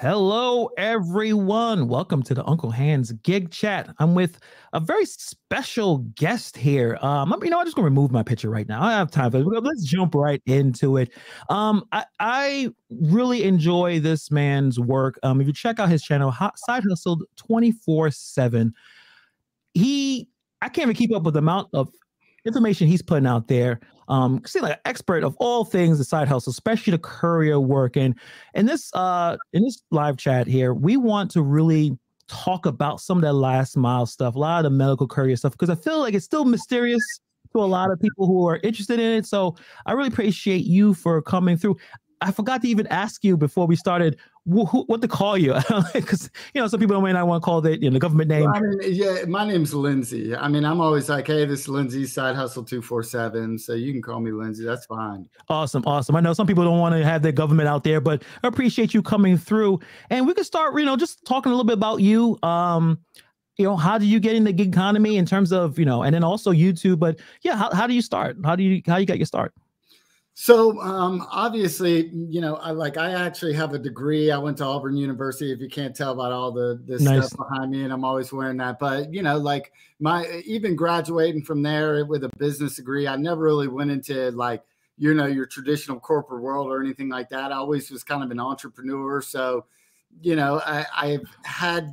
Hello, everyone. Welcome to the Uncle Hans Gig Chat. I'm with a very special guest here. Um, you know, I'm just gonna remove my picture right now. I have time for it. Let's jump right into it. Um, I, I really enjoy this man's work. Um, if you check out his channel, Hot Side Hustled 24 7, he I can't even keep up with the amount of information he's putting out there. Um, see like an expert of all things the side hustle, especially the courier work. And in this uh in this live chat here, we want to really talk about some of that last mile stuff, a lot of the medical courier stuff, because I feel like it's still mysterious to a lot of people who are interested in it. So I really appreciate you for coming through. I forgot to even ask you before we started wh- wh- what to call you because you know some people may not want to call it you know, the government name. Well, I mean, yeah, my name's Lindsay. I mean, I'm always like, hey, this is Lindsay Side Hustle two four seven, so you can call me Lindsay. That's fine. Awesome, awesome. I know some people don't want to have their government out there, but I appreciate you coming through, and we can start, you know, just talking a little bit about you. Um, you know, how do you get in the gig economy in terms of you know, and then also YouTube, but yeah, how, how do you start? How do you how you got your start? So um, obviously, you know, I like I actually have a degree. I went to Auburn University. If you can't tell about all the this nice. stuff behind me, and I'm always wearing that. But you know, like my even graduating from there with a business degree, I never really went into like you know your traditional corporate world or anything like that. I always was kind of an entrepreneur. So, you know, I, I've had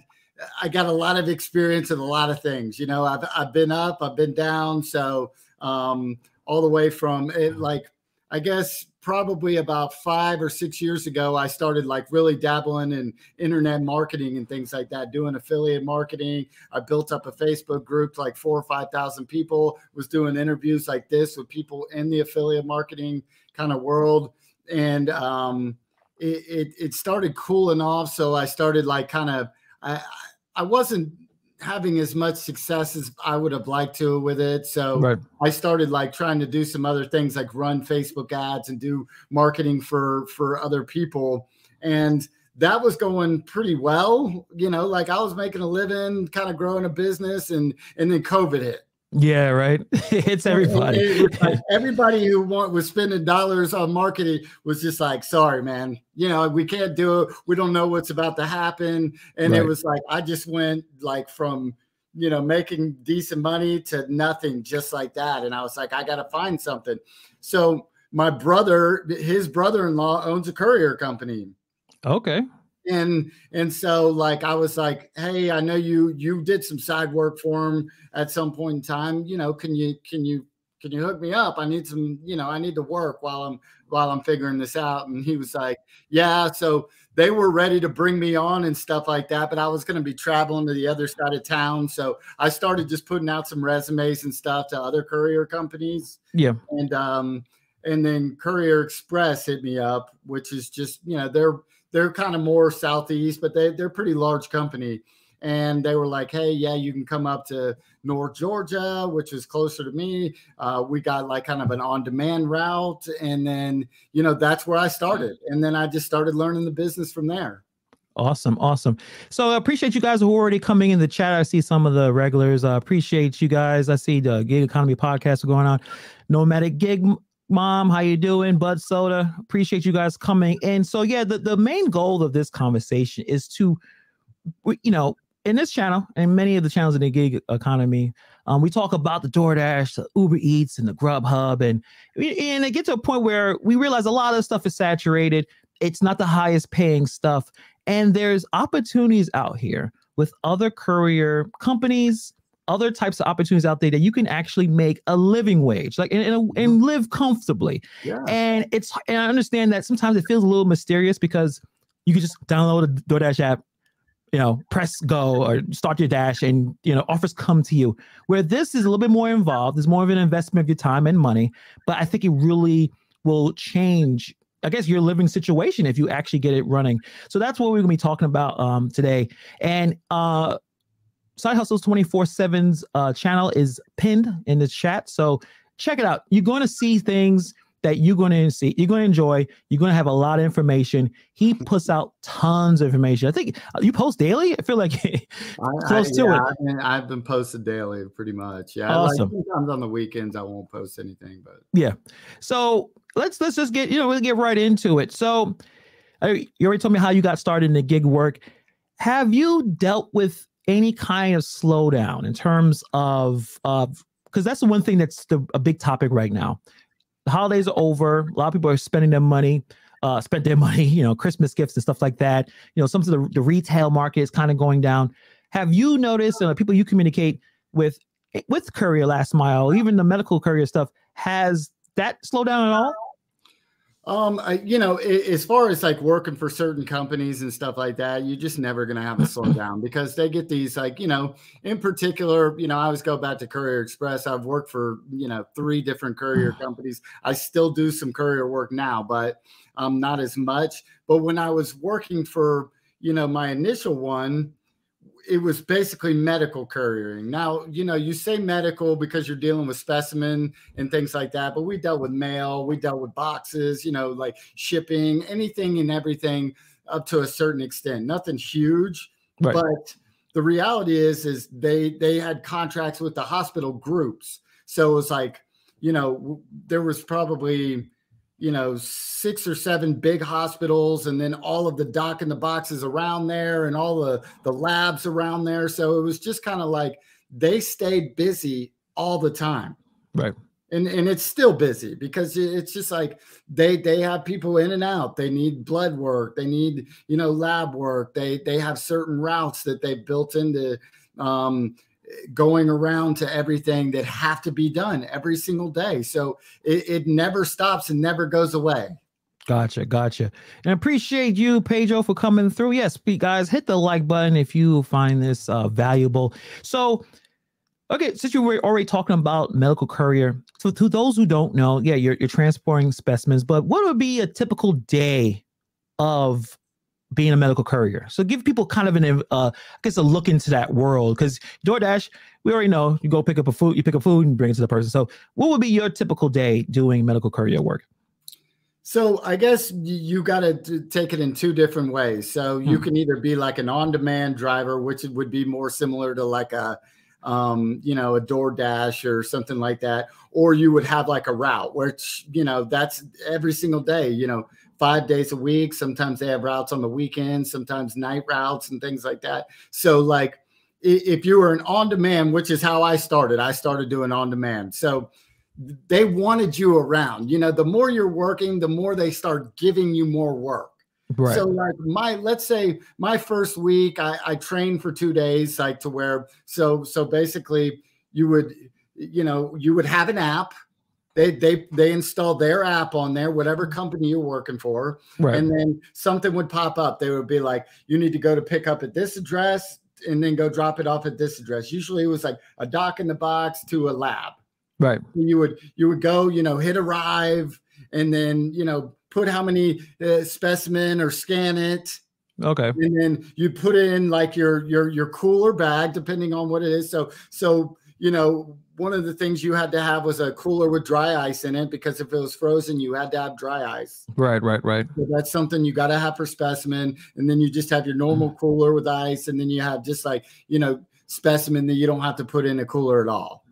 I got a lot of experience in a lot of things. You know, I've I've been up, I've been down. So um, all the way from it like I guess probably about five or six years ago, I started like really dabbling in internet marketing and things like that, doing affiliate marketing. I built up a Facebook group, like four or 5,000 people, was doing interviews like this with people in the affiliate marketing kind of world. And um, it, it, it started cooling off. So I started like kind of, I, I wasn't having as much success as I would have liked to with it. So right. I started like trying to do some other things like run Facebook ads and do marketing for for other people and that was going pretty well, you know, like I was making a living, kind of growing a business and and then COVID hit. Yeah, right. it's everybody. It like everybody who want, was spending dollars on marketing was just like, sorry, man. You know, we can't do it. We don't know what's about to happen. And right. it was like I just went like from you know making decent money to nothing just like that. And I was like, I gotta find something. So my brother, his brother-in-law owns a courier company. Okay and and so like i was like hey i know you you did some side work for him at some point in time you know can you can you can you hook me up? I need some you know i need to work while i'm while i'm figuring this out. And he was like yeah. So they were ready to bring me on and stuff like that but i was going to be traveling to the other side of town. So i started just putting out some resumes and stuff to other courier companies. Yeah. And um and then courier express hit me up which is just you know they're they're kind of more southeast, but they they're pretty large company. And they were like, "Hey, yeah, you can come up to North Georgia, which is closer to me. Uh, we got like kind of an on-demand route, and then you know that's where I started. And then I just started learning the business from there. Awesome, awesome. So I appreciate you guys who are already coming in the chat. I see some of the regulars. I appreciate you guys. I see the gig economy podcast going on. Nomadic gig mom how you doing? Bud soda appreciate you guys coming and so yeah the, the main goal of this conversation is to you know in this channel and many of the channels in the gig economy um, we talk about the DoorDash, the Uber Eats, and the Grubhub, and and it gets to a point where we realize a lot of stuff is saturated. It's not the highest paying stuff, and there's opportunities out here with other courier companies other types of opportunities out there that you can actually make a living wage, like and, and, and mm-hmm. live comfortably. Yeah. And it's and I understand that sometimes it feels a little mysterious because you can just download a DoorDash app, you know, press go or start your dash, and you know offers come to you. Where this is a little bit more involved, there's more of an investment of your time and money, but I think it really will change I guess your living situation if you actually get it running. So that's what we're gonna be talking about um, today. And uh, Side Hustles 24 7's uh, channel is pinned in the chat. So check it out. You're going to see things that you're going to see, you're going to enjoy. You're going to have a lot of information. He puts out tons of information. I think uh, you post daily. I feel like close I, to yeah, it. I mean, I've been posted daily pretty much. Yeah. Awesome. Like, sometimes on the weekends I won't post anything, but yeah. So let's let's just get you know we'll get right into it. So you already told me how you got started in the gig work. Have you dealt with any kind of slowdown in terms of of because that's the one thing that's the, a big topic right now. The holidays are over. A lot of people are spending their money, uh, spent their money, you know, Christmas gifts and stuff like that. You know, some of the, the retail market is kind of going down. Have you noticed uh, people you communicate with with courier last mile, even the medical courier stuff, has that slowed down at all? Um, I, you know, as far as like working for certain companies and stuff like that, you're just never going to have a slowdown because they get these like, you know, in particular, you know, I always go back to Courier Express. I've worked for, you know, three different courier companies. I still do some courier work now, but um, not as much. But when I was working for, you know, my initial one, it was basically medical couriering. Now, you know, you say medical because you're dealing with specimen and things like that, but we dealt with mail, we dealt with boxes, you know, like shipping, anything and everything up to a certain extent. Nothing huge, right. but the reality is is they they had contracts with the hospital groups. So it was like, you know, there was probably you know, six or seven big hospitals and then all of the doc in the boxes around there and all the, the labs around there. So it was just kind of like they stayed busy all the time. Right. And, and it's still busy because it's just like they they have people in and out they need blood work they need you know lab work they they have certain routes that they've built into um, going around to everything that have to be done every single day. So it, it never stops and never goes away. Gotcha, gotcha. And appreciate you, Pedro, for coming through. Yes, guys, hit the like button if you find this uh, valuable. So, okay, since you were already talking about medical courier, so to those who don't know, yeah, you're you're transporting specimens, but what would be a typical day of being a medical courier. So give people kind of an, uh, I guess, a look into that world because DoorDash, we already know you go pick up a food, you pick up food and bring it to the person. So what would be your typical day doing medical courier work? So I guess you got to take it in two different ways. So you hmm. can either be like an on-demand driver, which would be more similar to like a, um, you know, a DoorDash or something like that, or you would have like a route, which you know that's every single day. You know, five days a week. Sometimes they have routes on the weekends, sometimes night routes and things like that. So, like, if you were an on demand, which is how I started, I started doing on demand. So, they wanted you around. You know, the more you're working, the more they start giving you more work. Right. So, like my, let's say my first week, I, I trained for two days, like to where, so, so basically, you would, you know, you would have an app they they they install their app on there, whatever mm-hmm. company you're working for, right. and then something would pop up. They would be like, "You need to go to pick up at this address." And then go drop it off at this address. Usually, it was like a doc in the box to a lab. Right. You would you would go, you know, hit arrive, and then you know put how many uh, specimen or scan it. Okay. And then you put it in like your your your cooler bag, depending on what it is. So so you know one of the things you had to have was a cooler with dry ice in it because if it was frozen, you had to have dry ice. Right, right, right. So that's something you got to have for specimen. And then you just have your normal mm. cooler with ice. And then you have just like, you know, specimen that you don't have to put in a cooler at all.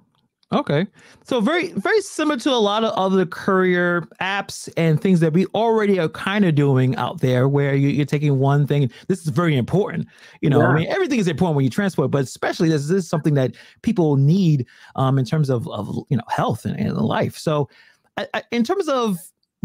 Okay. So very, very similar to a lot of other courier apps and things that we already are kind of doing out there where you, are taking one thing. This is very important. You know, yeah. I mean, everything is important when you transport, but especially this, this is something that people need um, in terms of, of, you know, health and, and life. So I, I, in terms of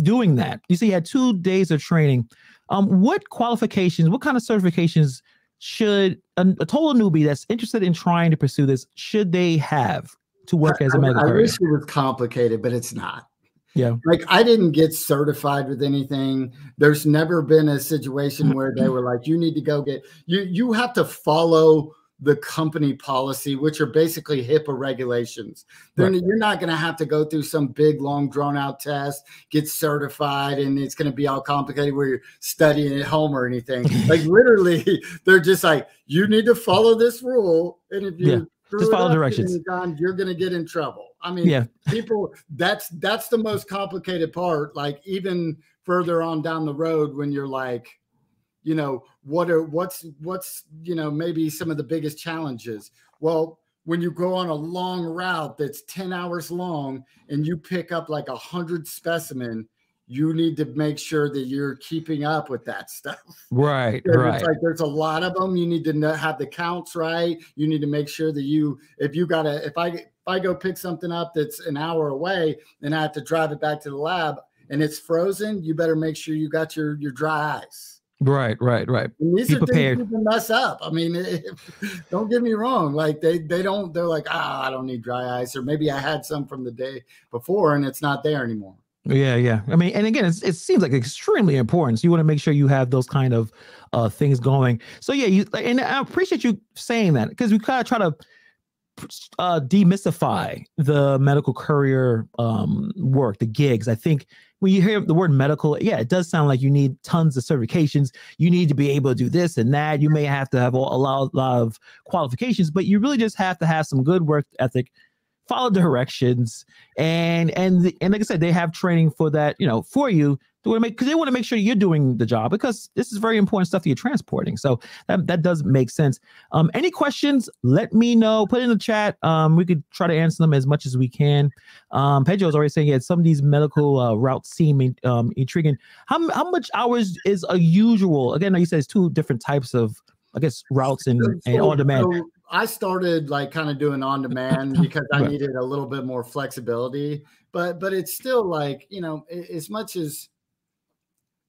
doing that, you see you had two days of training. Um, what qualifications, what kind of certifications should a, a total newbie that's interested in trying to pursue this, should they have? To work as a medical I, I wish it was complicated, but it's not. Yeah. Like I didn't get certified with anything. There's never been a situation where they were like, you need to go get you you have to follow the company policy, which are basically HIPAA regulations. Then right. you're not going to have to go through some big, long, drawn out test, get certified, and it's going to be all complicated where you're studying at home or anything. like literally, they're just like, you need to follow this rule. And if you yeah just follow directions. John, you're going to get in trouble. I mean, yeah, people. That's that's the most complicated part. Like even further on down the road, when you're like, you know, what are what's what's you know maybe some of the biggest challenges. Well, when you go on a long route that's 10 hours long and you pick up like a hundred specimen you need to make sure that you're keeping up with that stuff. Right, right. It's like there's a lot of them. You need to have the counts right. You need to make sure that you, if you gotta, if I if I go pick something up that's an hour away and I have to drive it back to the lab and it's frozen, you better make sure you got your your dry ice. Right, right, right. And these Be are prepared. things people mess up. I mean, don't get me wrong. Like they they don't. They're like, ah, oh, I don't need dry ice, or maybe I had some from the day before and it's not there anymore. Yeah, yeah. I mean, and again, it seems like extremely important. So you want to make sure you have those kind of uh, things going. So yeah, you and I appreciate you saying that because we kind of try to uh, demystify the medical courier um, work, the gigs. I think when you hear the word medical, yeah, it does sound like you need tons of certifications. You need to be able to do this and that. You may have to have a lot, a lot of qualifications, but you really just have to have some good work ethic follow directions and and and like i said they have training for that you know for you to make because they want to make sure you're doing the job because this is very important stuff that you're transporting so that, that does make sense. Um any questions? Let me know. Put in the chat. Um we could try to answer them as much as we can. Um pedro's already saying yeah some of these medical uh, routes seem um intriguing. How, how much hours is a usual again like you said it's two different types of I guess routes and, and on demand. I started like kind of doing on demand because I needed a little bit more flexibility. But but it's still like you know as much as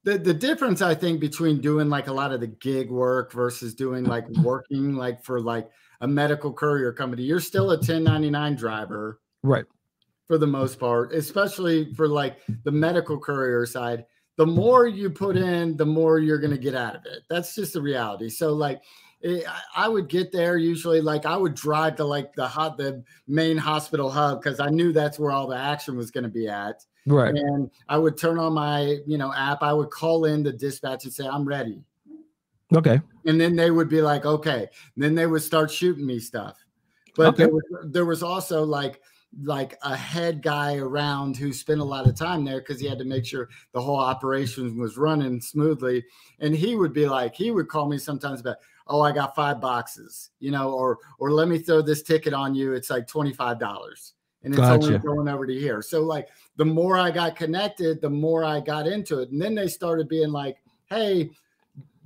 the the difference I think between doing like a lot of the gig work versus doing like working like for like a medical courier company, you're still a 1099 driver, right? For the most part, especially for like the medical courier side the more you put in, the more you're going to get out of it. That's just the reality. So, like, Eh, I would get there usually, like, I would drive to like the hot, the main hospital hub because I knew that's where all the action was going to be at. Right. And I would turn on my, you know, app. I would call in the dispatch and say, I'm ready. Okay. And then they would be like, okay. And then they would start shooting me stuff. But okay. there, was, there was also like like a head guy around who spent a lot of time there because he had to make sure the whole operation was running smoothly. And he would be like, he would call me sometimes about, oh, I got five boxes, you know, or or let me throw this ticket on you. It's like twenty five dollars, and it's gotcha. only going over to here. So like the more I got connected, the more I got into it. And then they started being like, hey,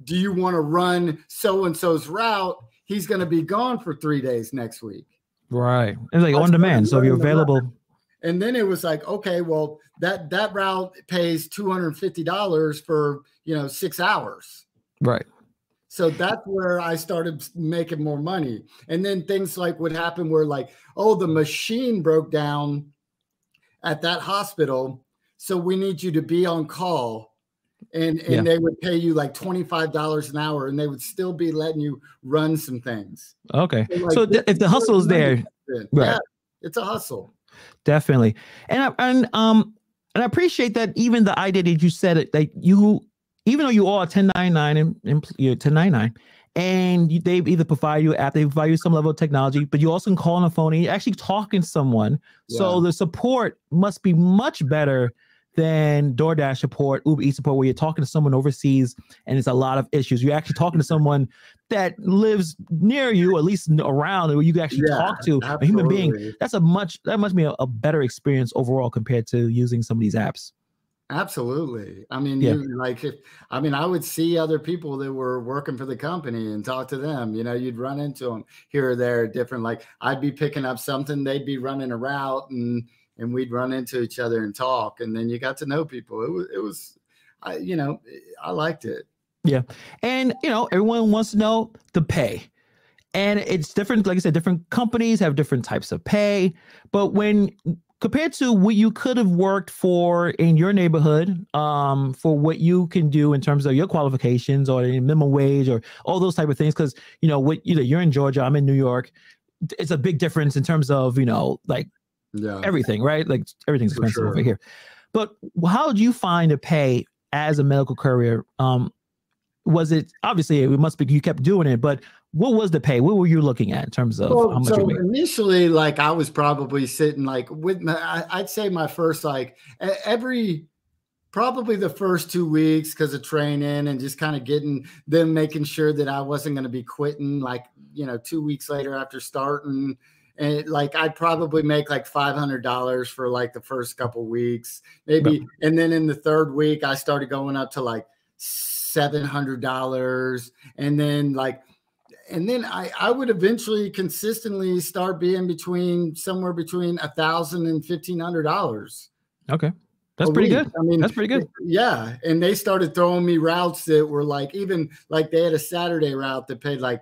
do you want to run so and so's route? He's going to be gone for three days next week. Right. It's like on demand. So if you're available. And then it was like, okay, well, that that route pays $250 for you know six hours. Right. So that's where I started making more money. And then things like would happen where like, oh, the machine broke down at that hospital. So we need you to be on call and and yeah. they would pay you like $25 an hour and they would still be letting you run some things okay so, like, so th- if the hustle is there right. yeah it's a hustle definitely and I, and um and i appreciate that even the idea that you said it that you even though you are 1099 and, and you're 1099 and you, they either provide you app, they provide you some level of technology, but you also can call on a phone and you're actually talking to someone. Yeah. So the support must be much better than DoorDash support, Uber Eats support, where you're talking to someone overseas and it's a lot of issues. You're actually talking to someone that lives near you, at least around, where you can actually yeah, talk to absolutely. a human being. That's a much that must be a, a, better experience overall compared to using some of these apps. Absolutely. I mean, yeah. you, like if I mean, I would see other people that were working for the company and talk to them. You know, you'd run into them here or there, different. Like I'd be picking up something, they'd be running a route, and and we'd run into each other and talk and then you got to know people it was it was i you know i liked it yeah and you know everyone wants to know the pay and it's different like i said different companies have different types of pay but when compared to what you could have worked for in your neighborhood um, for what you can do in terms of your qualifications or minimum wage or all those type of things because you know what either you're in georgia i'm in new york it's a big difference in terms of you know like yeah. everything, right? Like everything's expensive sure. over here. But how did you find a pay as a medical courier? Um, was it obviously it must be you kept doing it, but what was the pay? What were you looking at in terms of well, how much? So initially, like I was probably sitting like with my, I'd say my first like every probably the first two weeks because of training and just kind of getting them making sure that I wasn't going to be quitting like you know two weeks later after starting and like I'd probably make like five hundred dollars for like the first couple weeks, maybe, and then in the third week I started going up to like seven hundred dollars, and then like, and then I I would eventually consistently start being between somewhere between a thousand and fifteen hundred dollars. Okay. That's pretty week. good. I mean, that's pretty good. Yeah. And they started throwing me routes that were like, even like they had a Saturday route that paid like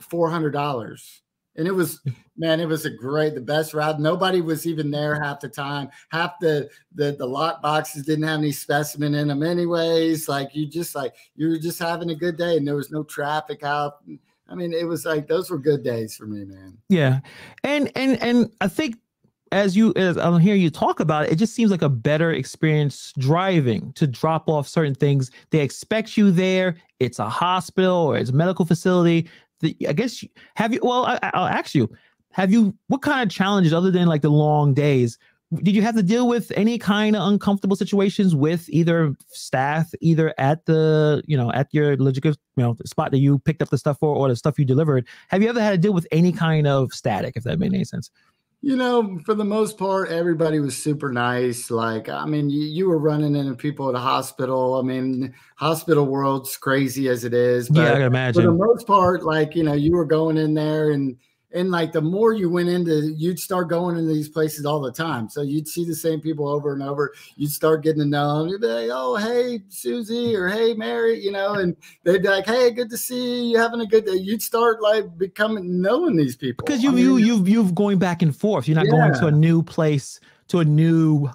$400 and it was man it was a great the best route nobody was even there half the time half the the the lock boxes didn't have any specimen in them anyways like you just like you were just having a good day and there was no traffic out i mean it was like those were good days for me man yeah and and and i think as you as I'm hearing you talk about it, it just seems like a better experience driving to drop off certain things. They expect you there. It's a hospital or it's a medical facility the, I guess have you? Well, I, I'll ask you. Have you? What kind of challenges other than like the long days? Did you have to deal with any kind of uncomfortable situations with either staff, either at the you know at your logical you know spot that you picked up the stuff for, or the stuff you delivered? Have you ever had to deal with any kind of static? If that made any sense you know, for the most part, everybody was super nice. Like, I mean, you, you were running into people at a hospital. I mean, hospital world's crazy as it is. But yeah, I can imagine. For the most part, like, you know, you were going in there and and like the more you went into you'd start going into these places all the time. So you'd see the same people over and over. You'd start getting to know them you'd be like oh hey susie or hey mary you know? And they'd be like hey good to see you, you having a good day. You'd start like becoming knowing these people. Because you I mean, you you you've going back and forth. You're not yeah. going to a new place to a new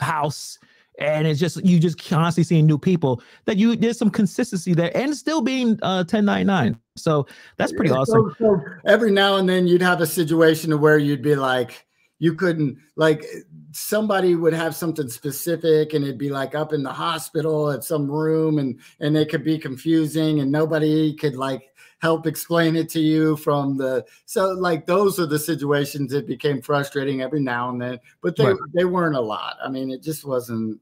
house and it's just you just constantly seeing new people that you there's some consistency there and still being uh 1099 so that's pretty yeah, awesome. so, so every now and then you'd have a situation where you'd be like you couldn't like somebody would have something specific and it'd be like up in the hospital at some room and and it could be confusing and nobody could like help explain it to you from the so like those are the situations that became frustrating every now and then but they right. they weren't a lot i mean it just wasn't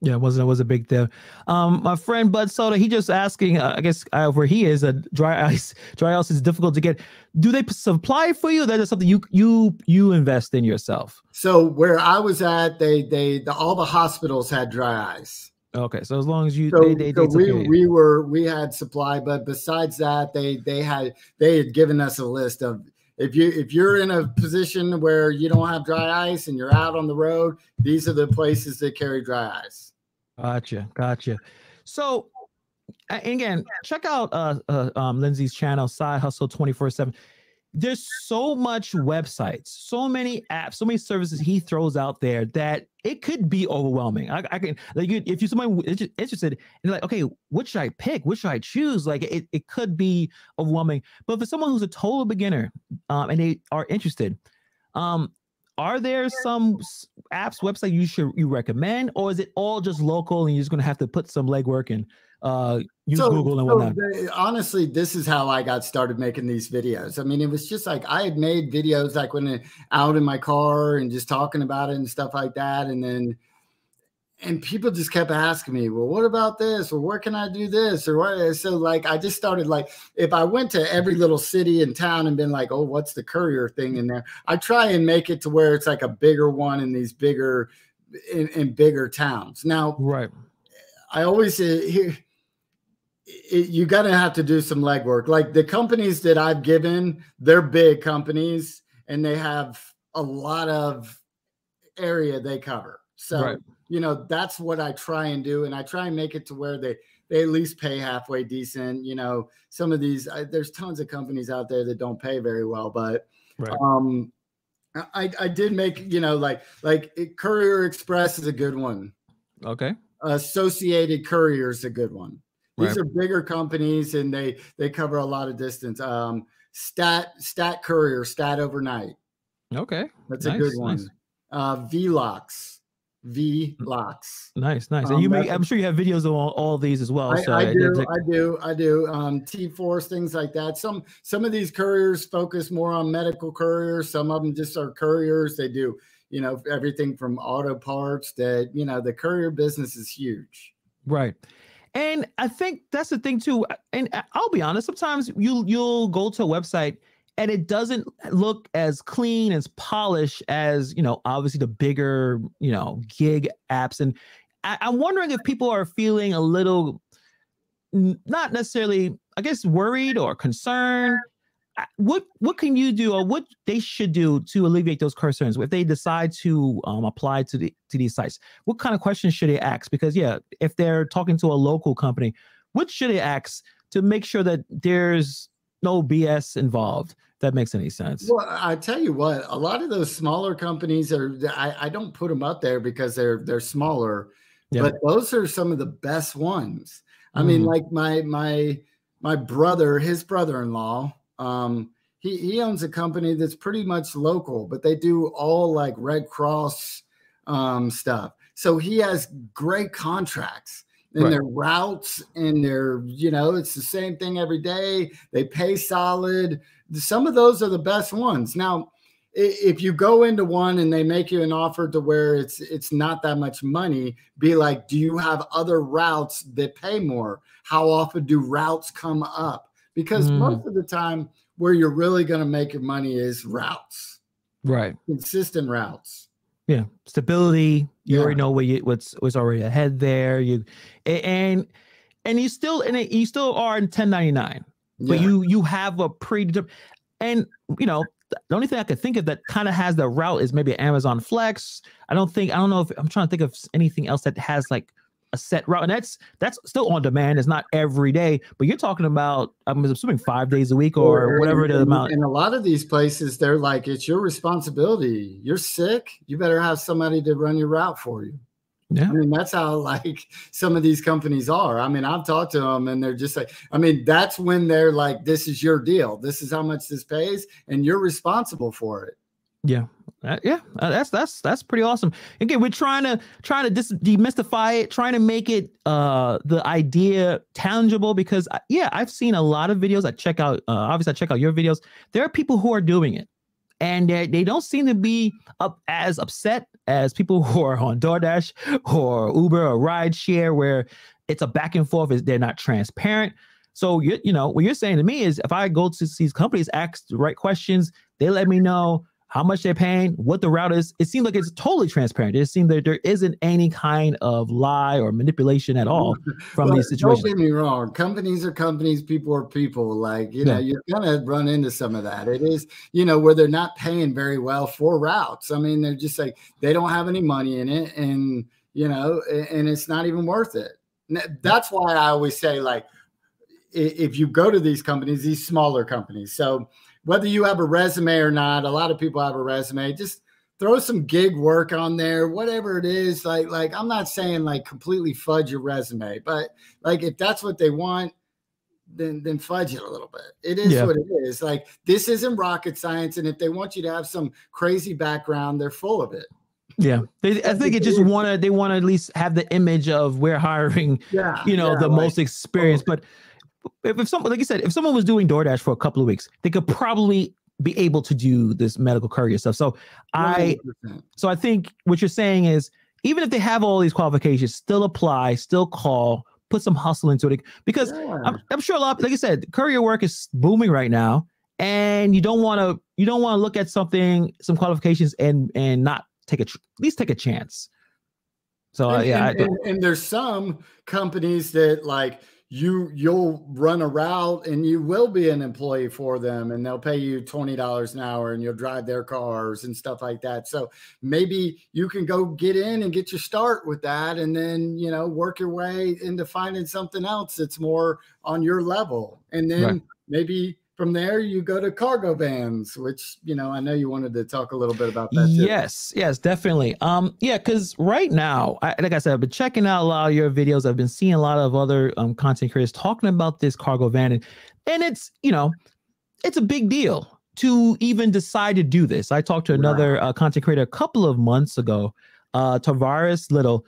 yeah, it wasn't it was a big deal. Um, my friend Bud Soda, he just asking, uh, I guess uh, where he is, a uh, dry ice, dry ice is difficult to get. Do they supply for you? That is something you you you invest in yourself. So where I was at, they they the, all the hospitals had dry ice. Okay, so as long as you, so, they, they, so we we were we had supply, but besides that, they they had they had given us a list of if you if you're in a position where you don't have dry ice and you're out on the road, these are the places that carry dry ice. Gotcha, gotcha. So, again, check out uh, uh um Lindsay's channel, Side Hustle twenty four seven. There's so much websites, so many apps, so many services he throws out there that it could be overwhelming. I, I can like if you're somebody interested and like, okay, what should I pick? What should I choose? Like it, it could be overwhelming. But for someone who's a total beginner um, and they are interested, um, are there some apps website you should you recommend or is it all just local and you're just to have to put some legwork and uh use so, google and so whatnot they, honestly this is how i got started making these videos i mean it was just like i had made videos like when out in my car and just talking about it and stuff like that and then and people just kept asking me, well, what about this? Or where can I do this? Or what? So like, I just started like, if I went to every little city and town and been like, oh, what's the courier thing in there? I try and make it to where it's like a bigger one in these bigger, in, in bigger towns. Now, right. I always uh, hear, you got to have to do some legwork. Like the companies that I've given, they're big companies and they have a lot of area they cover. So, right you know that's what i try and do and i try and make it to where they they at least pay halfway decent you know some of these I, there's tons of companies out there that don't pay very well but right. um i i did make you know like like courier express is a good one okay associated courier is a good one these right. are bigger companies and they they cover a lot of distance um stat stat courier stat overnight okay that's nice, a good one nice. uh vlocks V locks. Nice, nice. And um, you make I'm sure you have videos of all, all these as well. I, so I do, I do, I do. Um, T Force, things like that. Some some of these couriers focus more on medical couriers, some of them just are couriers. They do, you know, everything from auto parts that, you know, the courier business is huge. Right. And I think that's the thing too. And I'll be honest, sometimes you you'll go to a website and it doesn't look as clean as polished as you know obviously the bigger you know gig apps and I, i'm wondering if people are feeling a little not necessarily i guess worried or concerned what what can you do or what they should do to alleviate those concerns if they decide to um, apply to the to these sites what kind of questions should they ask because yeah if they're talking to a local company what should they ask to make sure that there's no bs involved that makes any sense well i tell you what a lot of those smaller companies are i, I don't put them up there because they're they're smaller yeah. but those are some of the best ones i mm. mean mm-hmm. like my my my brother his brother-in-law um, he, he owns a company that's pretty much local, but they do all like Red Cross um, stuff. So he has great contracts and right. their routes and their, you know, it's the same thing every day. They pay solid. Some of those are the best ones. Now, if you go into one and they make you an offer to where it's it's not that much money, be like, do you have other routes that pay more? How often do routes come up? Because mm. most of the time where you're really going to make your money is routes right consistent routes yeah stability you yeah. already know what you, what's what's already ahead there you and and you still and you still are in 1099 yeah. but you you have a pre and you know the only thing I could think of that kind of has the route is maybe Amazon Flex. I don't think I don't know if I'm trying to think of anything else that has like a set route, and that's that's still on demand. It's not every day, but you're talking about I'm assuming five days a week or, or whatever the amount. In a lot of these places, they're like, it's your responsibility. You're sick, you better have somebody to run your route for you. Yeah. I mean, that's how like some of these companies are. I mean, I've talked to them and they're just like, I mean, that's when they're like, this is your deal. This is how much this pays, and you're responsible for it. Yeah. Uh, yeah, uh, that's that's that's pretty awesome. Again, we're trying to trying to dis- demystify it, trying to make it uh the idea tangible because uh, yeah, I've seen a lot of videos. I check out uh, obviously I check out your videos. There are people who are doing it, and they, they don't seem to be up as upset as people who are on DoorDash or Uber or Rideshare, where it's a back and forth. Is they're not transparent. So you you know what you're saying to me is if I go to these companies, ask the right questions, they let me know how much they're paying, what the route is. It seems like it's totally transparent. It seems that there isn't any kind of lie or manipulation at all from well, these situations. Don't get me wrong. Companies are companies, people are people. Like, you yeah. know, you're gonna run into some of that. It is, you know, where they're not paying very well for routes. I mean, they're just like they don't have any money in it, and you know, and it's not even worth it. That's why I always say, like, if you go to these companies, these smaller companies, so whether you have a resume or not, a lot of people have a resume. Just throw some gig work on there, whatever it is. Like, like I'm not saying like completely fudge your resume, but like if that's what they want, then then fudge it a little bit. It is yeah. what it is. Like this isn't rocket science, and if they want you to have some crazy background, they're full of it. Yeah, they, I think it just want to they want to at least have the image of we're hiring, yeah, you know, yeah, the like, most experienced, but if, if someone like you said, if someone was doing DoorDash for a couple of weeks, they could probably be able to do this medical courier stuff. So 100%. I so I think what you're saying is even if they have all these qualifications, still apply, still call, put some hustle into it because yeah. I'm, I'm sure a lot, like I said, courier work is booming right now, and you don't want to you don't want to look at something, some qualifications, and and not take a at least take a chance. So uh, yeah, and, and, and there's some companies that like you you'll run a route and you will be an employee for them and they'll pay you $20 an hour and you'll drive their cars and stuff like that so maybe you can go get in and get your start with that and then you know work your way into finding something else that's more on your level and then right. maybe from there you go to cargo vans which you know i know you wanted to talk a little bit about that too. yes yes definitely. Um yeah because right now I, like i said i've been checking out a lot of your videos. I've been seeing a lot of other um, content creators talking about this cargo van and, and it's you know it's a big deal to even decide to do this. I talked to another uh, content creator a couple of months ago uh tavares little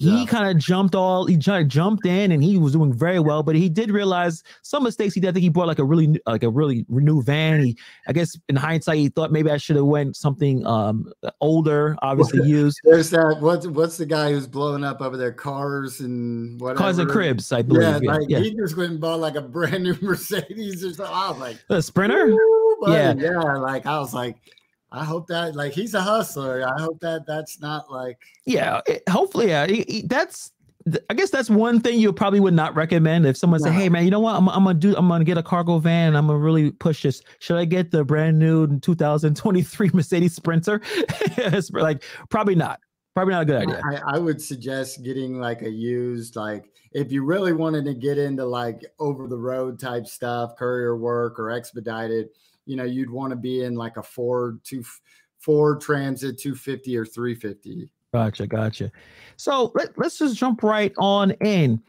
he yeah. kind of jumped all he jumped in and he was doing very well but he did realize some mistakes he did I think he brought like a really like a really new van he i guess in hindsight he thought maybe i should have went something um older obviously used there's that what's what's the guy who's blowing up over their cars and whatever cars and cribs i believe yeah, yeah, like yeah. he just went and bought like a brand new mercedes or something i was like a sprinter funny. Yeah. yeah, like I was like, I hope that like he's a hustler. I hope that that's not like yeah. It, hopefully, yeah. that's I guess that's one thing you probably would not recommend if someone no. say, "Hey, man, you know what? I'm, I'm, gonna do. I'm gonna get a cargo van. I'm gonna really push this. Should I get the brand new 2023 Mercedes Sprinter?" like probably not. Probably not a good idea. I, I, would suggest getting like a used, like if you really wanted to get into like over the road type stuff, courier work or expedited. You know, you'd want to be in like a Ford two Ford Transit 250 or 350 Gotcha, gotcha. So let, let's just jump right on in.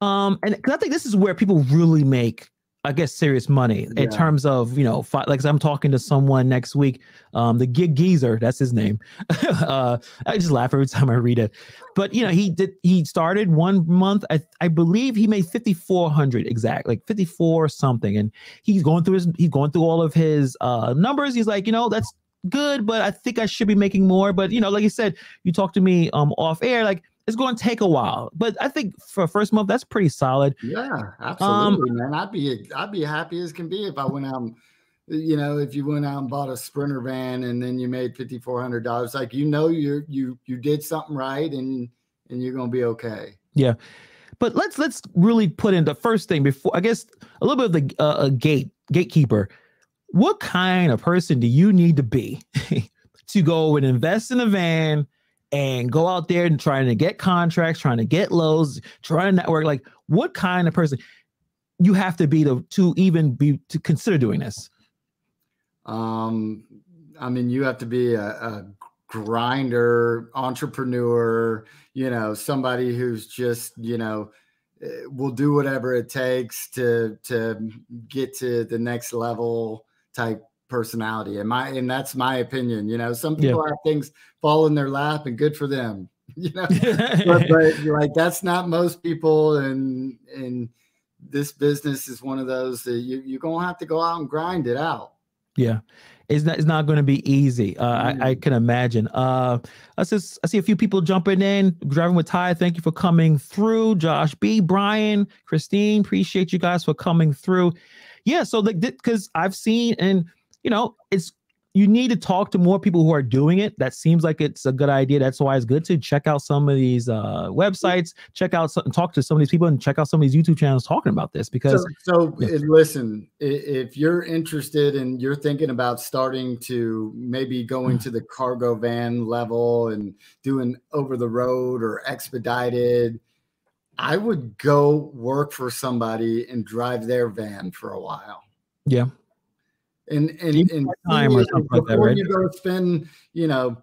Um, and because I think this is where people really make, I guess, serious money yeah. in terms of you know, fi- like I'm talking to someone next week, um, the gig geezer, that's his name. uh, I just laugh every time I read it. But you know, he did he started one month, I I believe he made 5400 exact, like 54 something, and he's going through his he's going through all of his uh numbers. He's like, you know, that's good, but I think I should be making more. But you know, like you said, you talk to me um off air, like it's going to take a while. But I think for first month, that's pretty solid. Yeah, absolutely, um, man. I'd be I'd be happy as can be if I went out. And, You know, if you went out and bought a sprinter van and then you made fifty four hundred dollars, like you know, you you you did something right and and you're gonna be okay. Yeah. But let's let's really put in the first thing before I guess a little bit of the uh, a gate gatekeeper what kind of person do you need to be to go and invest in a van and go out there and trying to get contracts, trying to get lows, trying to network? Like, what kind of person you have to be to to even be to consider doing this? Um, I mean, you have to be a, a grinder, entrepreneur. You know, somebody who's just you know eh, will do whatever it takes to to get to the next level type personality and my and that's my opinion you know some people yeah. have things fall in their lap and good for them you know but, but, like that's not most people and and this business is one of those that you, you're gonna have to go out and grind it out yeah it's not, it's not going to be easy. Uh, mm. I, I, can imagine. Uh, I, just, I see a few people jumping in. Driving with Ty, thank you for coming through. Josh B, Brian, Christine, appreciate you guys for coming through yeah, so like because I've seen and you know it's you need to talk to more people who are doing it. That seems like it's a good idea. That's why it's good to check out some of these uh, websites, check out some, talk to some of these people, and check out some of these YouTube channels talking about this. Because so, so yeah. listen, if you're interested and you're thinking about starting to maybe going mm. to the cargo van level and doing over the road or expedited, I would go work for somebody and drive their van for a while. Yeah. And and, and time or something like that, right? you go spend, you know,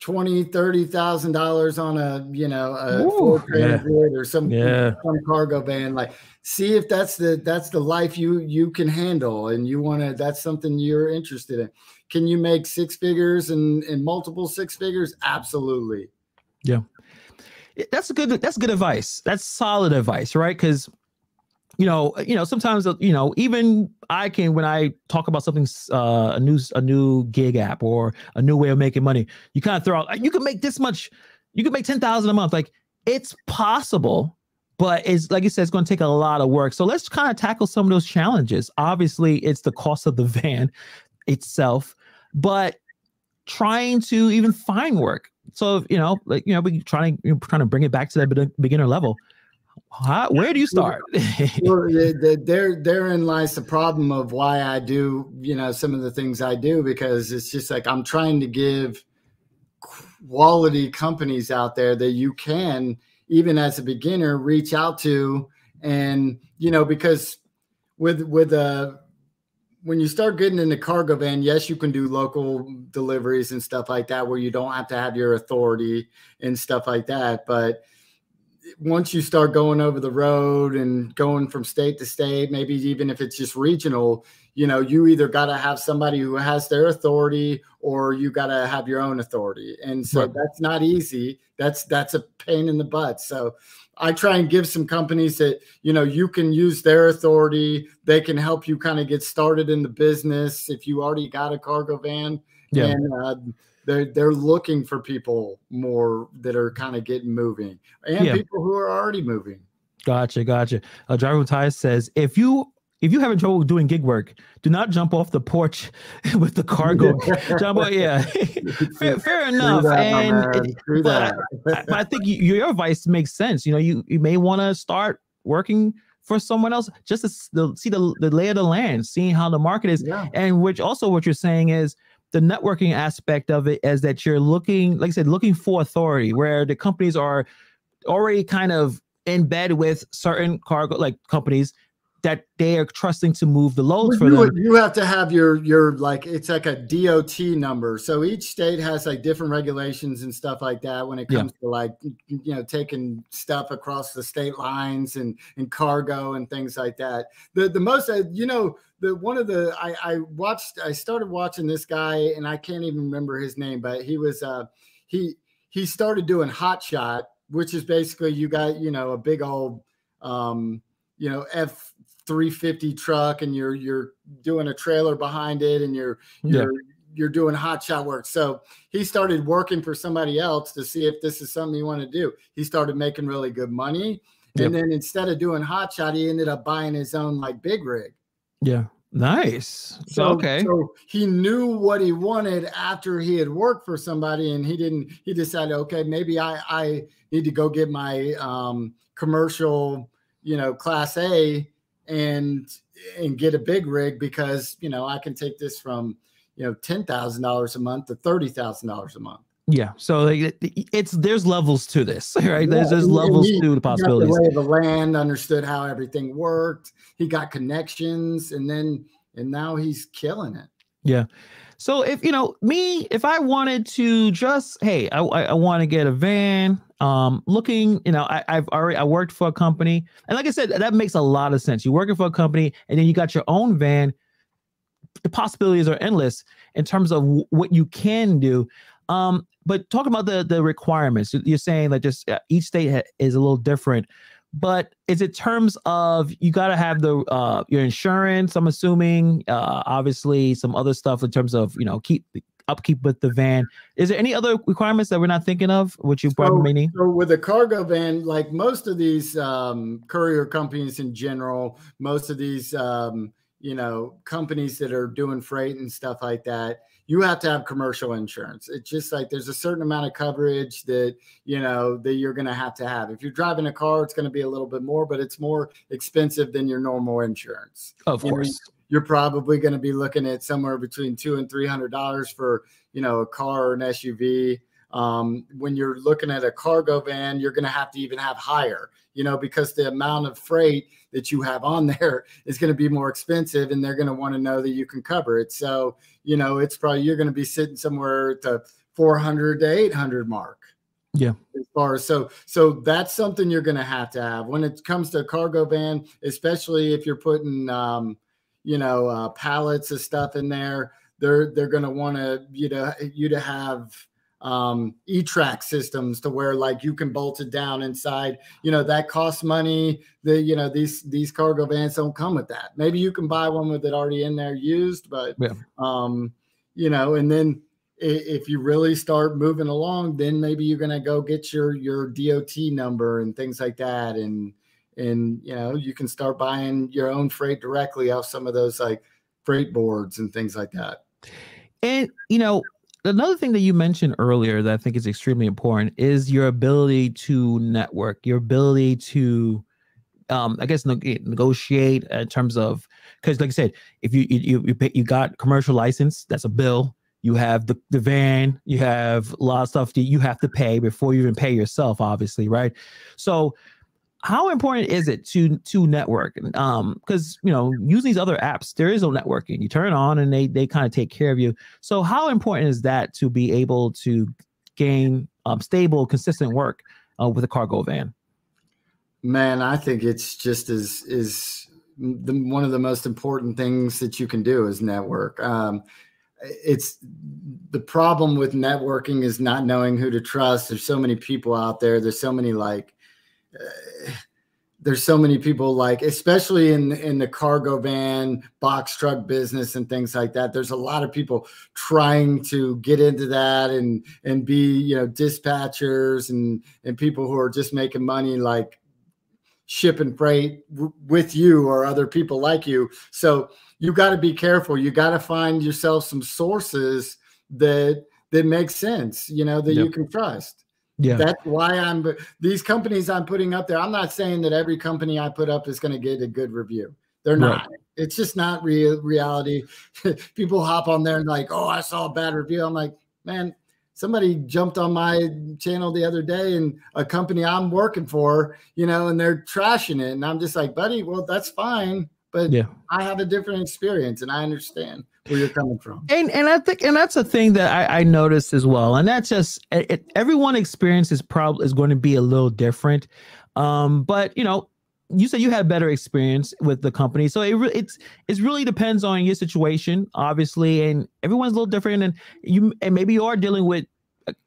twenty, thirty thousand dollars on a, you know, a Ooh, yeah. or some, yeah. some cargo van. Like, see if that's the that's the life you you can handle and you want to. That's something you're interested in. Can you make six figures and and multiple six figures? Absolutely. Yeah that's a good that's good advice that's solid advice right because you know you know sometimes you know even i can when i talk about something uh, a new a new gig app or a new way of making money you kind of throw out you can make this much you can make 10,000 a month. Like it's possible but it's like you said it's going to take a lot of work. So let's kind of tackle some of those challenges. Obviously it's the cost of the van itself but trying to even find work. So you know, like you know, we trying trying to bring it back to that beginner level. How, where do you start? well, there, therein lies the problem of why I do, you know, some of the things I do because it's just like I'm trying to give quality companies out there that you can, even as a beginner, reach out to, and you know, because with with a when you start getting in the cargo van, yes, you can do local deliveries and stuff like that where you don't have to have your authority and stuff like that. But once you start going over the road and going from state to state, maybe even if it's just regional, you know, you either got to have somebody who has their authority or you got to have your own authority. And so right. that's not easy. That's that's a pain in the butt. So I try and give some companies that you know you can use their authority. They can help you kind of get started in the business if you already got a cargo van. Yeah. And uh, they're they're looking for people more that are kind of getting moving and yeah. people who are already moving. Gotcha, gotcha. Uh, Driver Ty says if you if you having trouble doing gig work, do not jump off the porch with the cargo. jump on, yeah, fair, fair, enough. That, and but, I, but, I, think you, your advice makes sense. You know, you you may want to start working for someone else just to see the, the lay of the land, seeing how the market is, yeah. and which also what you're saying is the networking aspect of it is that you're looking, like I said, looking for authority where the companies are already kind of in bed with certain cargo like companies that they are trusting to move the loads well, for them. You have to have your your like it's like a DOT number. So each state has like different regulations and stuff like that when it comes yeah. to like you know taking stuff across the state lines and and cargo and things like that. The the most uh, you know the one of the I I watched I started watching this guy and I can't even remember his name, but he was uh he he started doing hot shot, which is basically you got you know a big old um you know F 350 truck and you're you're doing a trailer behind it and you're you're yeah. you're doing hot shot work. So he started working for somebody else to see if this is something he wanted to do. He started making really good money. Yep. And then instead of doing hot shot, he ended up buying his own like big rig. Yeah. Nice. So, okay. So he knew what he wanted after he had worked for somebody and he didn't he decided, okay, maybe I I need to go get my um commercial, you know, class A and and get a big rig because you know I can take this from you know ten thousand dollars a month to thirty thousand dollars a month. Yeah, so it's there's levels to this, right? There's there's levels he, to the possibilities. the, the land, understood how everything worked. He got connections, and then and now he's killing it. Yeah. So if you know me, if I wanted to just, hey, I I, want to get a van. Um, looking, you know, I, I've already I worked for a company, and like I said, that makes a lot of sense. You're working for a company, and then you got your own van. The possibilities are endless in terms of w- what you can do. Um, but talk about the the requirements. You're saying that just uh, each state ha- is a little different but is it terms of you got to have the uh your insurance i'm assuming uh obviously some other stuff in terms of you know keep upkeep with the van. Is there any other requirements that we're not thinking of which you probably so, need? so with a cargo van like most of these um courier companies in general most of these um you know companies that are doing freight and stuff like that you have to have commercial insurance. It's just like there's a certain amount of coverage that you know that you're going to have to have. If you're driving a car, it's going to be a little bit more, but it's more expensive than your normal insurance. Of you course. Know, you're probably going to be looking at somewhere between two and three hundred dollars for you know a car or an SUV. Um, when you're looking at a cargo van, you're going to have to even have higher, you know, because the amount of freight that you have on there is going to be more expensive and they're going to want to know that you can cover it. So, you know, it's probably you're going to be sitting somewhere at the 400 to 800 mark. Yeah. As far as so, so that's something you're going to have to have when it comes to a cargo van, especially if you're putting, um, you know, uh, pallets of stuff in there. They're they're going to want to you know you to have um, e-track systems to where like you can bolt it down inside. You know that costs money. The you know these these cargo vans don't come with that. Maybe you can buy one with it already in there used, but yeah. um, you know, and then if you really start moving along, then maybe you're gonna go get your your DOT number and things like that, and and you know you can start buying your own freight directly off some of those like freight boards and things like that. And you know, another thing that you mentioned earlier that I think is extremely important is your ability to network, your ability to, um, I guess, negotiate in terms of because, like I said, if you you you, you got commercial license, that's a bill. You have the, the van, you have a lot of stuff that you have to pay before you even pay yourself, obviously, right? So how important is it to to network? Um because you know using these other apps there is no networking. You turn on and they they kind of take care of you. So how important is that to be able to gain um, stable consistent work uh, with a cargo van? Man i think it's just as is the, one of the most important things that you can do is network. Um it's the problem with networking is not knowing who to trust. There's so many people out there. There's so many like there's so many people like especially in in the cargo van box truck business and things like that there's a lot of people trying to get into that and and be you know dispatchers and and people who are just making money like shipping freight w- with you or other people like you. So you got to be careful. You got to find yourself some sources that that make sense, you know, that yep. you can trust. Yeah. That's why I'm these companies I'm putting up there. I'm not saying that every company I put up is going to get a good review. They're not. Right. It's just not real reality. People hop on there and like, oh, I saw a bad review. I'm like, man, somebody jumped on my channel the other day and a company I'm working for, you know, and they're trashing it. And I'm just like, buddy, well, that's fine. But yeah. I have a different experience and I understand where you're coming from. And and I think and that's a thing that I, I noticed as well. And that's just it, everyone experience is probably is going to be a little different. Um, but you know, you said you had better experience with the company, so it re- it's it really depends on your situation, obviously, and everyone's a little different. And you and maybe you are dealing with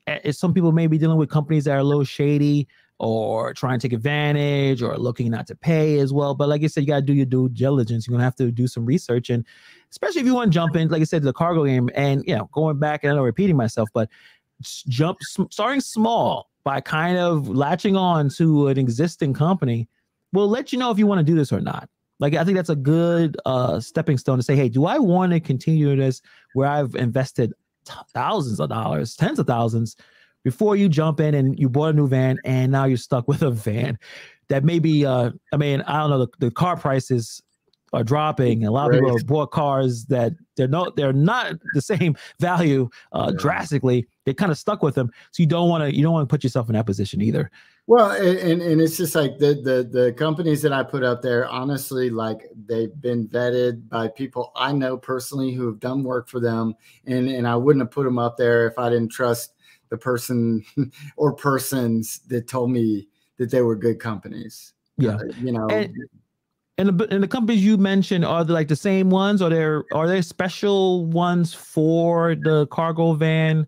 uh, some people may be dealing with companies that are a little shady or trying to take advantage or looking not to pay as well. But like I said, you got to do your due diligence. You're gonna have to do some research, and especially if you want to jump in, like I said, to the cargo game. And you know, going back and I know repeating myself, but jump starting small by kind of latching on to an existing company will let you know if you want to do this or not. Like I think that's a good uh, stepping stone to say, hey, do I want to continue this where I've invested thousands of dollars, tens of thousands, before you jump in and you bought a new van and now you're stuck with a van that maybe uh I mean I don't know the, the car prices are dropping. A lot of people have bought cars that they're not they're not the same value uh, yeah. drastically. They're kind of stuck with them, so you don't want to you don't want to put yourself in that position either. Well, and and it's just like the the the companies that I put up there. Honestly, like they've been vetted by people I know personally who have done work for them, and and I wouldn't have put them up there if I didn't trust the person or persons that told me that they were good companies. Yeah, uh, you know. And, and the, and the companies you mentioned are they like the same ones? Or there are there special ones for the cargo van?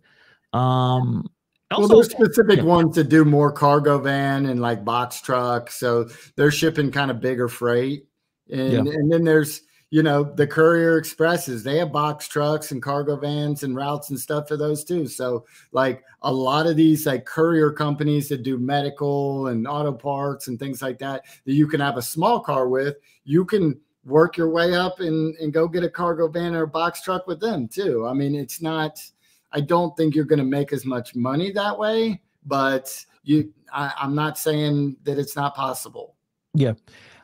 Um, also, well, there's specific yeah. ones to do more cargo van and like box truck, so they're shipping kind of bigger freight. And yeah. and then there's you know the courier expresses they have box trucks and cargo vans and routes and stuff for those too. So like a lot of these like courier companies that do medical and auto parts and things like that that you can have a small car with you can work your way up and, and go get a cargo van or a box truck with them too. I mean it's not i don't think you're going to make as much money that way but you I, i'm not saying that it's not possible. Yeah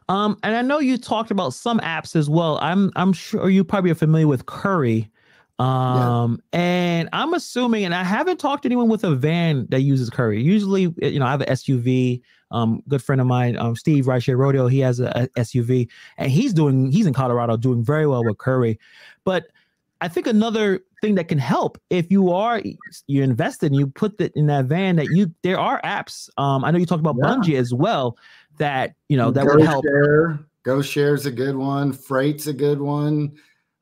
um, and I know you talked about some apps as well. I'm I'm sure you probably are familiar with Curri. Um, yeah. and I'm assuming, and I haven't talked to anyone with a van that uses Curri. Usually, you know, I have an SUV. Um, good friend of mine, um, Steve Rideshare Rodeo, he has a, a SUV, and he's doing he's in Colorado doing very well with Curri. But I think another thing that can help if you are you invested and you put that in that van that you there are apps. Um, I know you talked about yeah. Bungii as well that you know that Go would help. Share. Go Share's a good one. Frayt's a good one.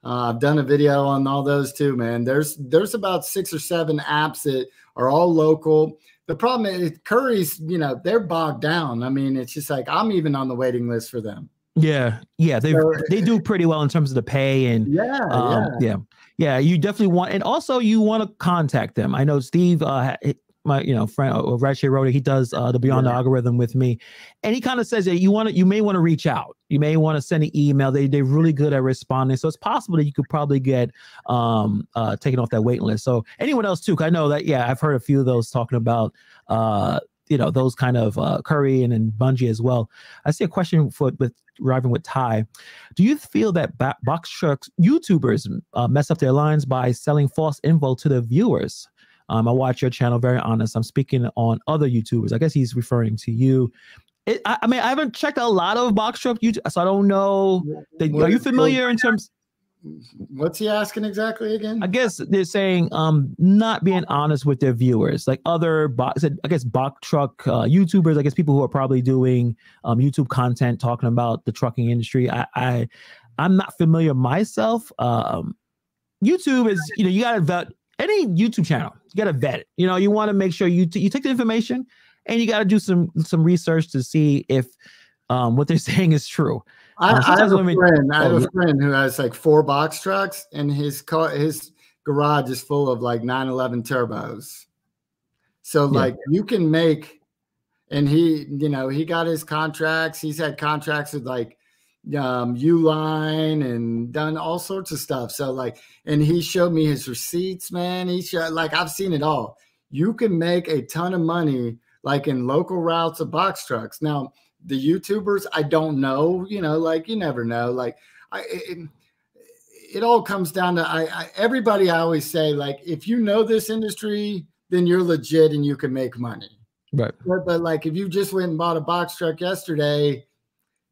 Uh, I've done a video on all those too, man. There's there's about six or seven apps that are all local. The problem is Curri's, you know, they're bogged down. I mean, it's just like I'm even on the waiting list for them. Yeah, yeah, they so, they do pretty well in terms of the pay and yeah, um, yeah, yeah, yeah. You definitely want, and also you want to contact them. I know Steve uh, my you know friend uh, Rideshare Rodeo, he does uh, the Beyond yeah. the Algorithm with me, and he kind of says that you want to you may want to reach out, you may want to send an email. They they're really good at responding, so it's possible that you could probably get um uh taken off that waiting list. So anyone else too, I know that yeah, I've heard a few of those talking about uh you know those kind of uh, Curri and, and Bungii as well. I see a question for with arriving with Ty. Do you feel that ba- box trucks YouTubers uh, mess up their lines by selling false info to the viewers? Um, I watch your channel, very honest. I'm speaking on other YouTubers. I guess he's referring to you. It, I, I, mean, I haven't checked a lot of box truck YouTube, so I don't know. The, are you familiar in terms? What's he asking exactly again? I guess they're saying um not being honest with their viewers, like other box. I guess box truck uh, YouTubers. I guess people who are probably doing um YouTube content talking about the trucking industry. I, I I'm not familiar myself. Um, YouTube is you know you got to any YouTube channel, you got to vet it. You know, you want to make sure you t- you take the information and you got to do some some research to see if um, what they're saying is true. I, uh, I have a women, friend. I have oh, a friend who has like four box trucks, and his car, his garage is full of like 911 turbos. So like you can make, and he, you know, he got his contracts. He's had contracts with like um Uline and done all sorts of stuff. So like, and he showed me his receipts, man. He showed like I've seen it all. You can make a ton of money like in local routes of box trucks. Now, the YouTubers, I don't know, you know, like you never know. Like I it, it all comes down to I, I everybody I always say, like, if you know this industry, then you're legit and you can make money. Right. But, but like if you just went and bought a box truck yesterday,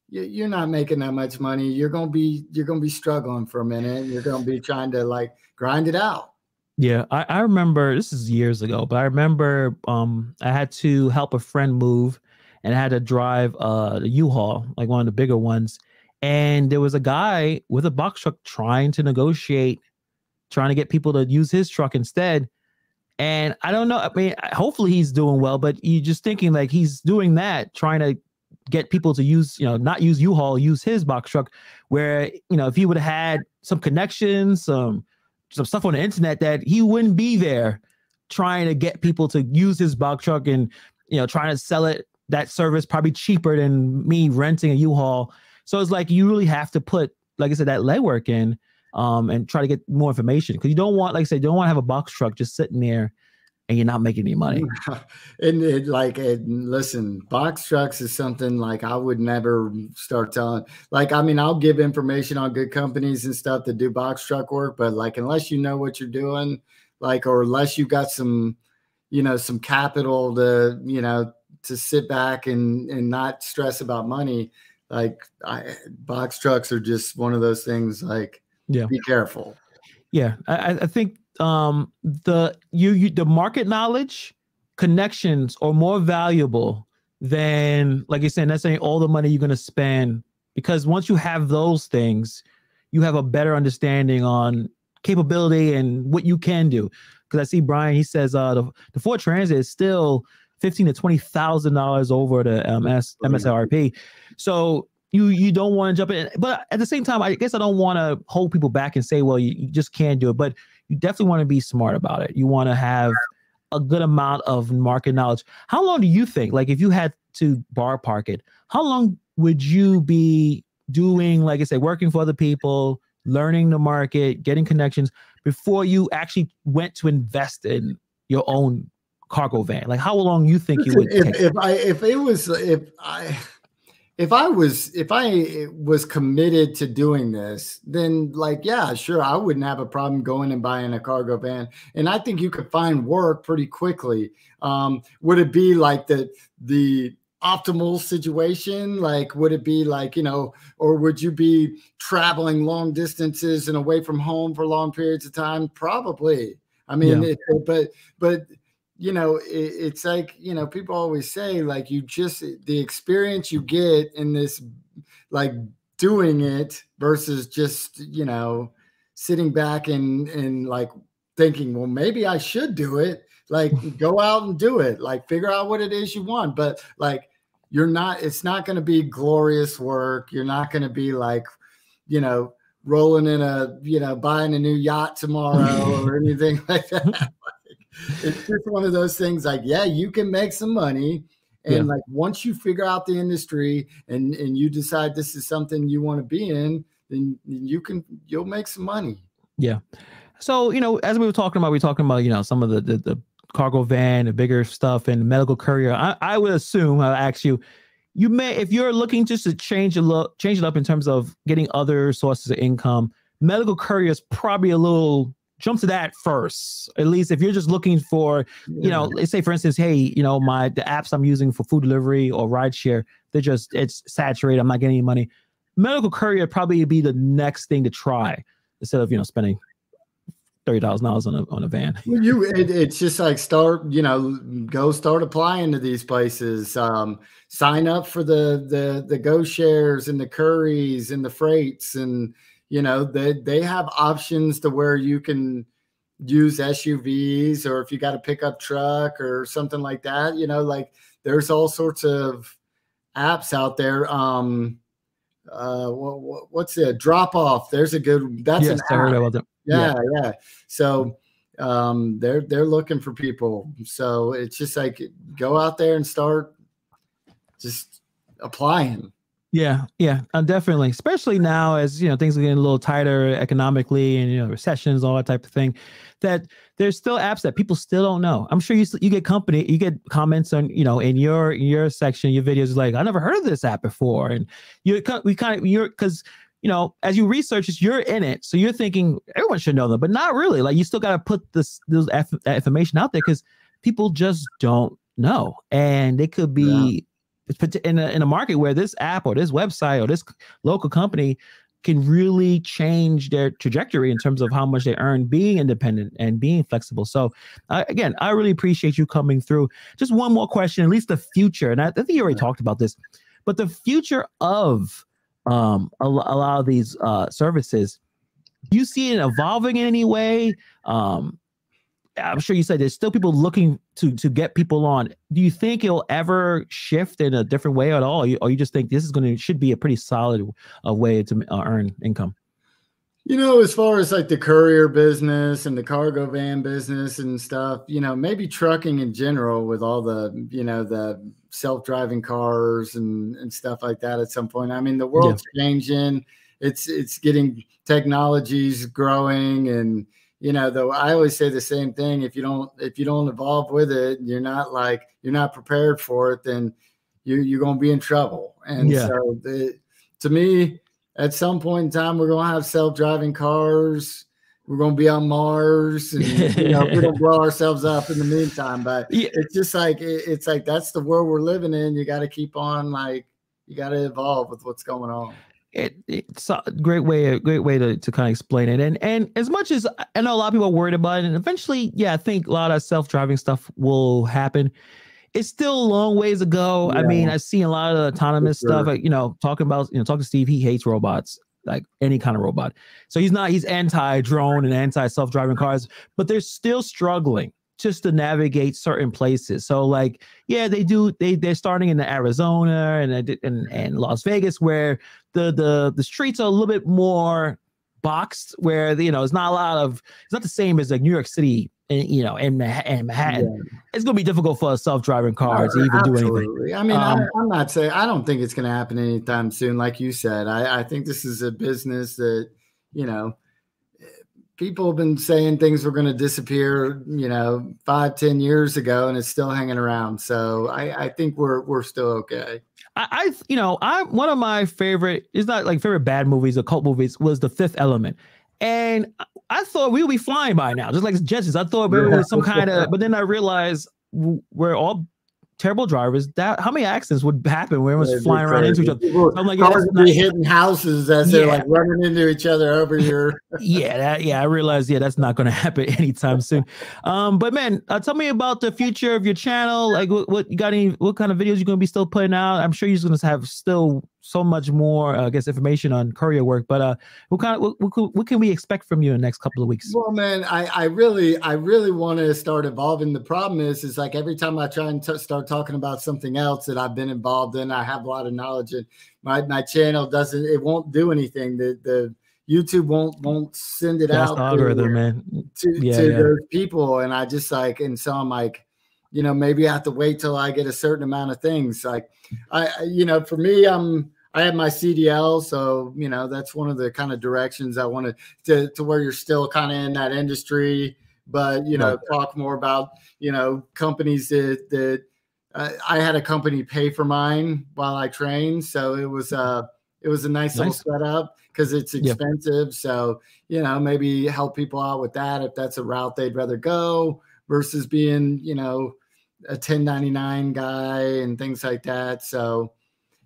you, are not making that much money. You're gonna be you're gonna be struggling for a minute. You're gonna be trying to like grind it out. Yeah, I, I remember this is years ago, but I remember um I had to help a friend move and I had to drive uh the U-Haul, like one of the bigger ones. And there was a guy with a box truck trying to negotiate, trying to get people to use his truck instead. And I don't know. I mean, hopefully he's doing well, but you're just thinking like he's doing that, trying to get people to use, you know, not use U-Haul, use his box truck. Where you know, if he would have had some connections, some some stuff on the internet, that he wouldn't be there trying to get people to use his box truck and you know trying to sell it that service probably cheaper than me renting a U-Haul. So it's like you really have to put, like I said, that legwork in um, and try to get more information because you don't want, like I said, you don't want to have a box truck just sitting there and you're not making any money. and it, like, it, listen, box trucks is something like I would never start telling. Like, I mean, I'll give information on good companies and stuff that do box truck work, but like, unless you know what you're doing, like, or unless you got some, you know, some capital to, you know, to sit back and and not stress about money, like I, box trucks are just one of those things. Like, yeah, be careful. Yeah, I, I think um, the you, you the market knowledge connections are more valuable than like you're saying that's saying all the money you're going to spend because once you have those things you have a better understanding on capability and what you can do because i see brian he says uh the, the ford transit is still fifteen to twenty thousand dollars over the um, MS, MSRP. So you you don't want to jump in, but at the same time, I guess I don't want to hold people back and say, well, you, you just can't do it. But you definitely want to be smart about it. You want to have a good amount of market knowledge. How long do you think, like, if you had to bar park it, how long would you be doing, like I said, working for other people, learning the market, getting connections before you actually went to invest in your own cargo van? Like how long you think you would? If, if I if it was if I if I was if I was committed to doing this, then like yeah, sure, I wouldn't have a problem going and buying a cargo van, and I think you could find work pretty quickly. Um, would it be like the the optimal situation? Like, would it be like you know, or would you be traveling long distances and away from home for long periods of time? Probably. I mean, yeah. it, but but you know, it, it's like, you know, people always say, like, you just, the experience you get in this, like, doing it versus just, you know, sitting back and, and like thinking, well, maybe I should do it. Like, go out and do it. Like, figure out what it is you want. But, like, you're not, it's not going to be glorious work. You're not going to be like, you know, rolling in a, you know, buying a new yacht tomorrow or anything like that it's just one of those things like, yeah, you can make some money. And yeah. like once you figure out the industry and and you decide this is something you want to be in, then you can you'll make some money. Yeah. So, you know, as we were talking about, we were talking about, you know, some of the the, the cargo van, the bigger stuff and medical courier. I, I would assume I'll ask you, you may if you're looking just to change a look change it up in terms of getting other sources of income, medical courier is probably a little jump to that first. At least if you're just looking for, you know, let's say for instance, hey, you know, my the apps I'm using for food delivery or rideshare, they're just it's saturated. I'm not getting any money. Medical courier probably be the next thing to try instead of you know spending thirty thousand dollars on a on a van. Well, you it, it's just like start you know go start applying to these places. Um, sign up for the the the go shares and the Curris and the freights and you know they they have options to where you can use SUVs or if you got a pickup truck or something like that you know like there's all sorts of apps out there um uh what, what's it drop off there's a good that's yes, an app. Yeah, yeah yeah so um they're they're looking for people so it's just like go out there and start just applying. Yeah, yeah, uh, definitely. Especially now, as you know, things are getting a little tighter economically, and you know, recessions, all that type of thing. That there's still apps that people still don't know. I'm sure you you get company, you get comments on, you know, in your in your section, your videos like, I never heard of this app before, and you we kind of you're because you know, as you research this, you're in it, so you're thinking everyone should know them, but not really. Like you still got to put this those that information out there because people just don't know, and it could be. In a, in a market where this app or this website or this local company can really change their trajectory in terms of how much they earn being independent and being flexible. So, uh, again, I really appreciate you coming through. Just one more question, at least the future, and I, I think you already talked about this, but the future of um, a, a lot of these uh, services, do you see it evolving in any way? Um, I'm sure you said there's still people looking to to get people on. Do you think it'll ever shift in a different way at all, or you, or you just think this is going to should be a pretty solid uh, way to uh, earn income? You know, as far as like the courier business and the cargo van business and stuff, you know, maybe trucking in general with all the, you know, the self-driving cars and and stuff like that at some point. I mean, the world's yeah. changing. It's it's getting technologies growing and you know though i always say the same thing if you don't if you don't evolve with it you're not like you're not prepared for it then you you're going to be in trouble and yeah. so the, to me at some point in time we're going to have self-driving cars we're going to be on mars and you know we don't blow ourselves up in the meantime but yeah. it's just like it, it's like that's the world we're living in you got to keep on like you got to evolve with what's going on it, it's a great way, a great way to, to kind of explain it. And and as much as I know a lot of people are worried about it, and eventually, yeah, I think a lot of self driving stuff will happen. It's still a long ways to go. Yeah. I mean, I see a lot of autonomous sure. stuff. Like, you know, talking about you know, talking to Steve, he hates robots, like any kind of robot. So he's not he's anti drone and anti self driving cars, but they're still struggling just to navigate certain places. So like, yeah, they do. They they're starting in the Arizona and and and Las Vegas where the the the streets are a little bit more boxed, where you know it's not a lot of. It's not the same as like New York City. And, you know, in, Manhattan, yeah. it's going to be difficult for a self-driving car to even Absolutely. do anything. I mean, um, I, am not saying I don't think it's going to happen anytime soon. Like you said, I, I think this is a business that you know people have been saying things were going to disappear, you know, five, ten years ago, and it's still hanging around. So I, I think we're we're still okay. I, I, you know, I one of my favorite is not like favorite bad movies or cult movies was The Fifth Element, and I thought we would be flying by now, just like Jetsons. I thought there was some kind of, but then I realized we're all terrible drivers. That how many accidents would happen when everyone's flying around into each other? So I'm like, cars yeah, be hitting houses as yeah. they're like running into each other over here. yeah, that, yeah, I realized. Yeah, that's not going to happen anytime soon. Um, but man, uh, tell me about the future of your channel. Like, what, what you got? Any what kind of videos you're going to be still putting out? I'm sure you're going to have still so much more, uh, I guess, information on courier work. But uh, what kind of what, what, can we expect from you in the next couple of weeks? Well, man, I, I really I really want to start evolving. The problem is, is like every time I try and t- start talking about something else that I've been involved in, I have a lot of knowledge, and my my channel doesn't it won't do anything. The the YouTube won't won't send it That's out algorithm, to, man. to, yeah, to yeah. those people, and I just like and so I'm like you know maybe i have to wait till i get a certain amount of things like i you know for me i'm I have my CDL, so you know that's one of the kind of directions I wanted to to where you're still kind of in that industry, but you know right. talk more about you know companies that that uh, I had a company pay for mine while I trained, so it was uh it was a nice, nice. little setup because it's expensive. Yeah. So you know maybe help people out with that if that's a route they'd rather go versus being you know a 1099 guy and things like that. So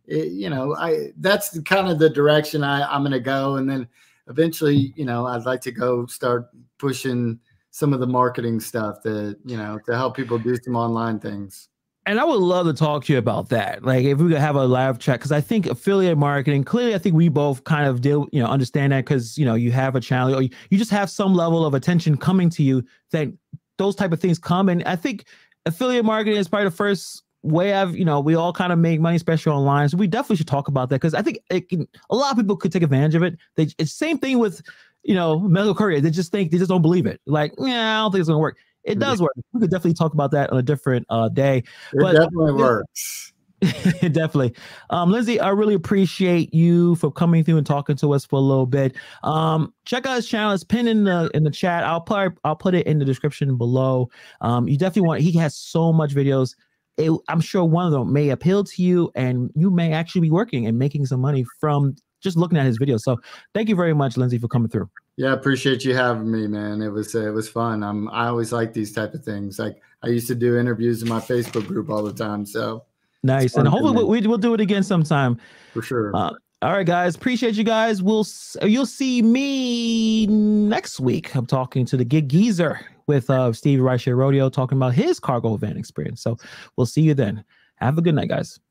it, you know, I that's kind of the direction I, I'm going to go, and then eventually, you know, I'd like to go start pushing some of the marketing stuff that you know to help people do some online things. And I would love to talk to you about that. Like if we could have a live chat, because I think affiliate marketing, clearly I think we both kind of deal, you know, understand that because you know, you have a channel or you, you just have some level of attention coming to you that those type of things come. And I think affiliate marketing is probably the first way I've, you know, we all kind of make money, especially online. So we definitely should talk about that because I think it can, a lot of people could take advantage of it. They, it's same thing with, you know, medical courier. They just think, they just don't believe it. Like, yeah, I don't think it's going to work. It does work. We could definitely talk about that on a different uh, day. It but, definitely works. Definitely. Um, Lindsay, I really appreciate you for coming through and talking to us for a little bit. Um, check out his channel. It's pinned in the in the chat. I'll put I'll put it in the description below. Um, you definitely want he has so much videos. It, I'm sure one of them may appeal to you and you may actually be working and making some money from just looking at his videos. So thank you very much, Lindsay, for coming through. Yeah, appreciate you having me, man. It was uh, it was fun. I'm I always like these type of things. Like I used to do interviews in my Facebook group all the time. So Nice. And hopefully we, will do it again sometime. For sure. Uh, all right, guys. Appreciate you guys. We'll you'll see me next week. I'm talking to the Gig Geezer with uh Steve Rideshare Rodeo talking about his cargo van experience. So we'll see you then. Have a good night, guys.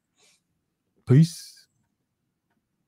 Peace.